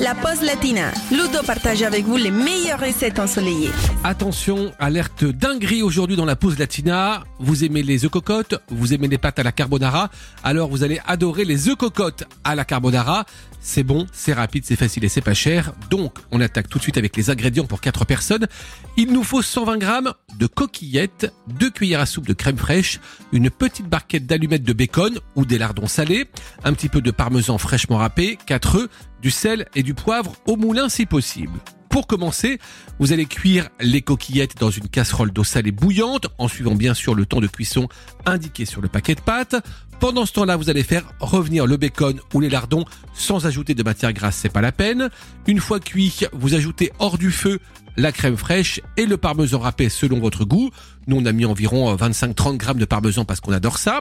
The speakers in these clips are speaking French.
la pause latina. Ludo partage avec vous les meilleures recettes ensoleillées. Attention, alerte dinguerie aujourd'hui dans la pause latina. Vous aimez les œufs cocottes, vous aimez les pâtes à la carbonara, alors vous allez adorer les œufs cocottes à la carbonara. C'est bon, c'est rapide, c'est facile et c'est pas cher. Donc, on attaque tout de suite avec les ingrédients pour 4 personnes. Il nous faut 120 grammes de coquillettes, 2 cuillères à soupe de crème fraîche, une petite barquette d'allumettes de bacon ou des lardons salés, un petit peu de parmesan fraîchement râpé, 4 œufs, du sel et du poivre au moulin si possible. Pour commencer, vous allez cuire les coquillettes dans une casserole d'eau salée bouillante, en suivant bien sûr le temps de cuisson indiqué sur le paquet de pâtes. Pendant ce temps-là, vous allez faire revenir le bacon ou les lardons sans ajouter de matière grasse, c'est pas la peine. Une fois cuit, vous ajoutez hors du feu la crème fraîche et le parmesan râpé selon votre goût. Nous, on a mis environ 25-30 grammes de parmesan parce qu'on adore ça.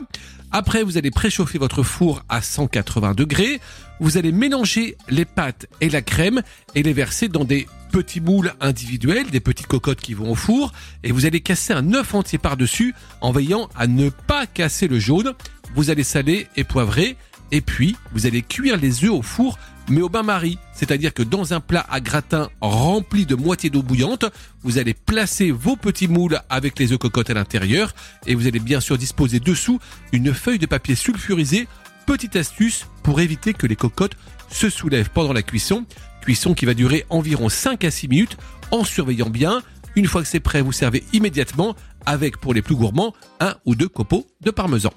Après, vous allez préchauffer votre four à 180 degrés. Vous allez mélanger les pâtes et la crème et les verser dans des petits moules individuels, des petites cocottes qui vont au four. Et vous allez casser un œuf entier par-dessus en veillant à ne pas casser le jaune. Vous allez saler et poivrer. Et puis, vous allez cuire les œufs au four mais au bain-marie. C'est-à-dire que dans un plat à gratin rempli de moitié d'eau bouillante, vous allez placer vos petits moules avec les œufs cocottes à l'intérieur et vous allez bien sûr disposer dessous une feuille de papier sulfurisé. Petite astuce pour éviter que les cocottes se soulèvent pendant la cuisson. Cuisson qui va durer environ 5 à 6 minutes en surveillant bien. Une fois que c'est prêt, vous servez immédiatement avec, pour les plus gourmands, un ou deux copeaux de parmesan.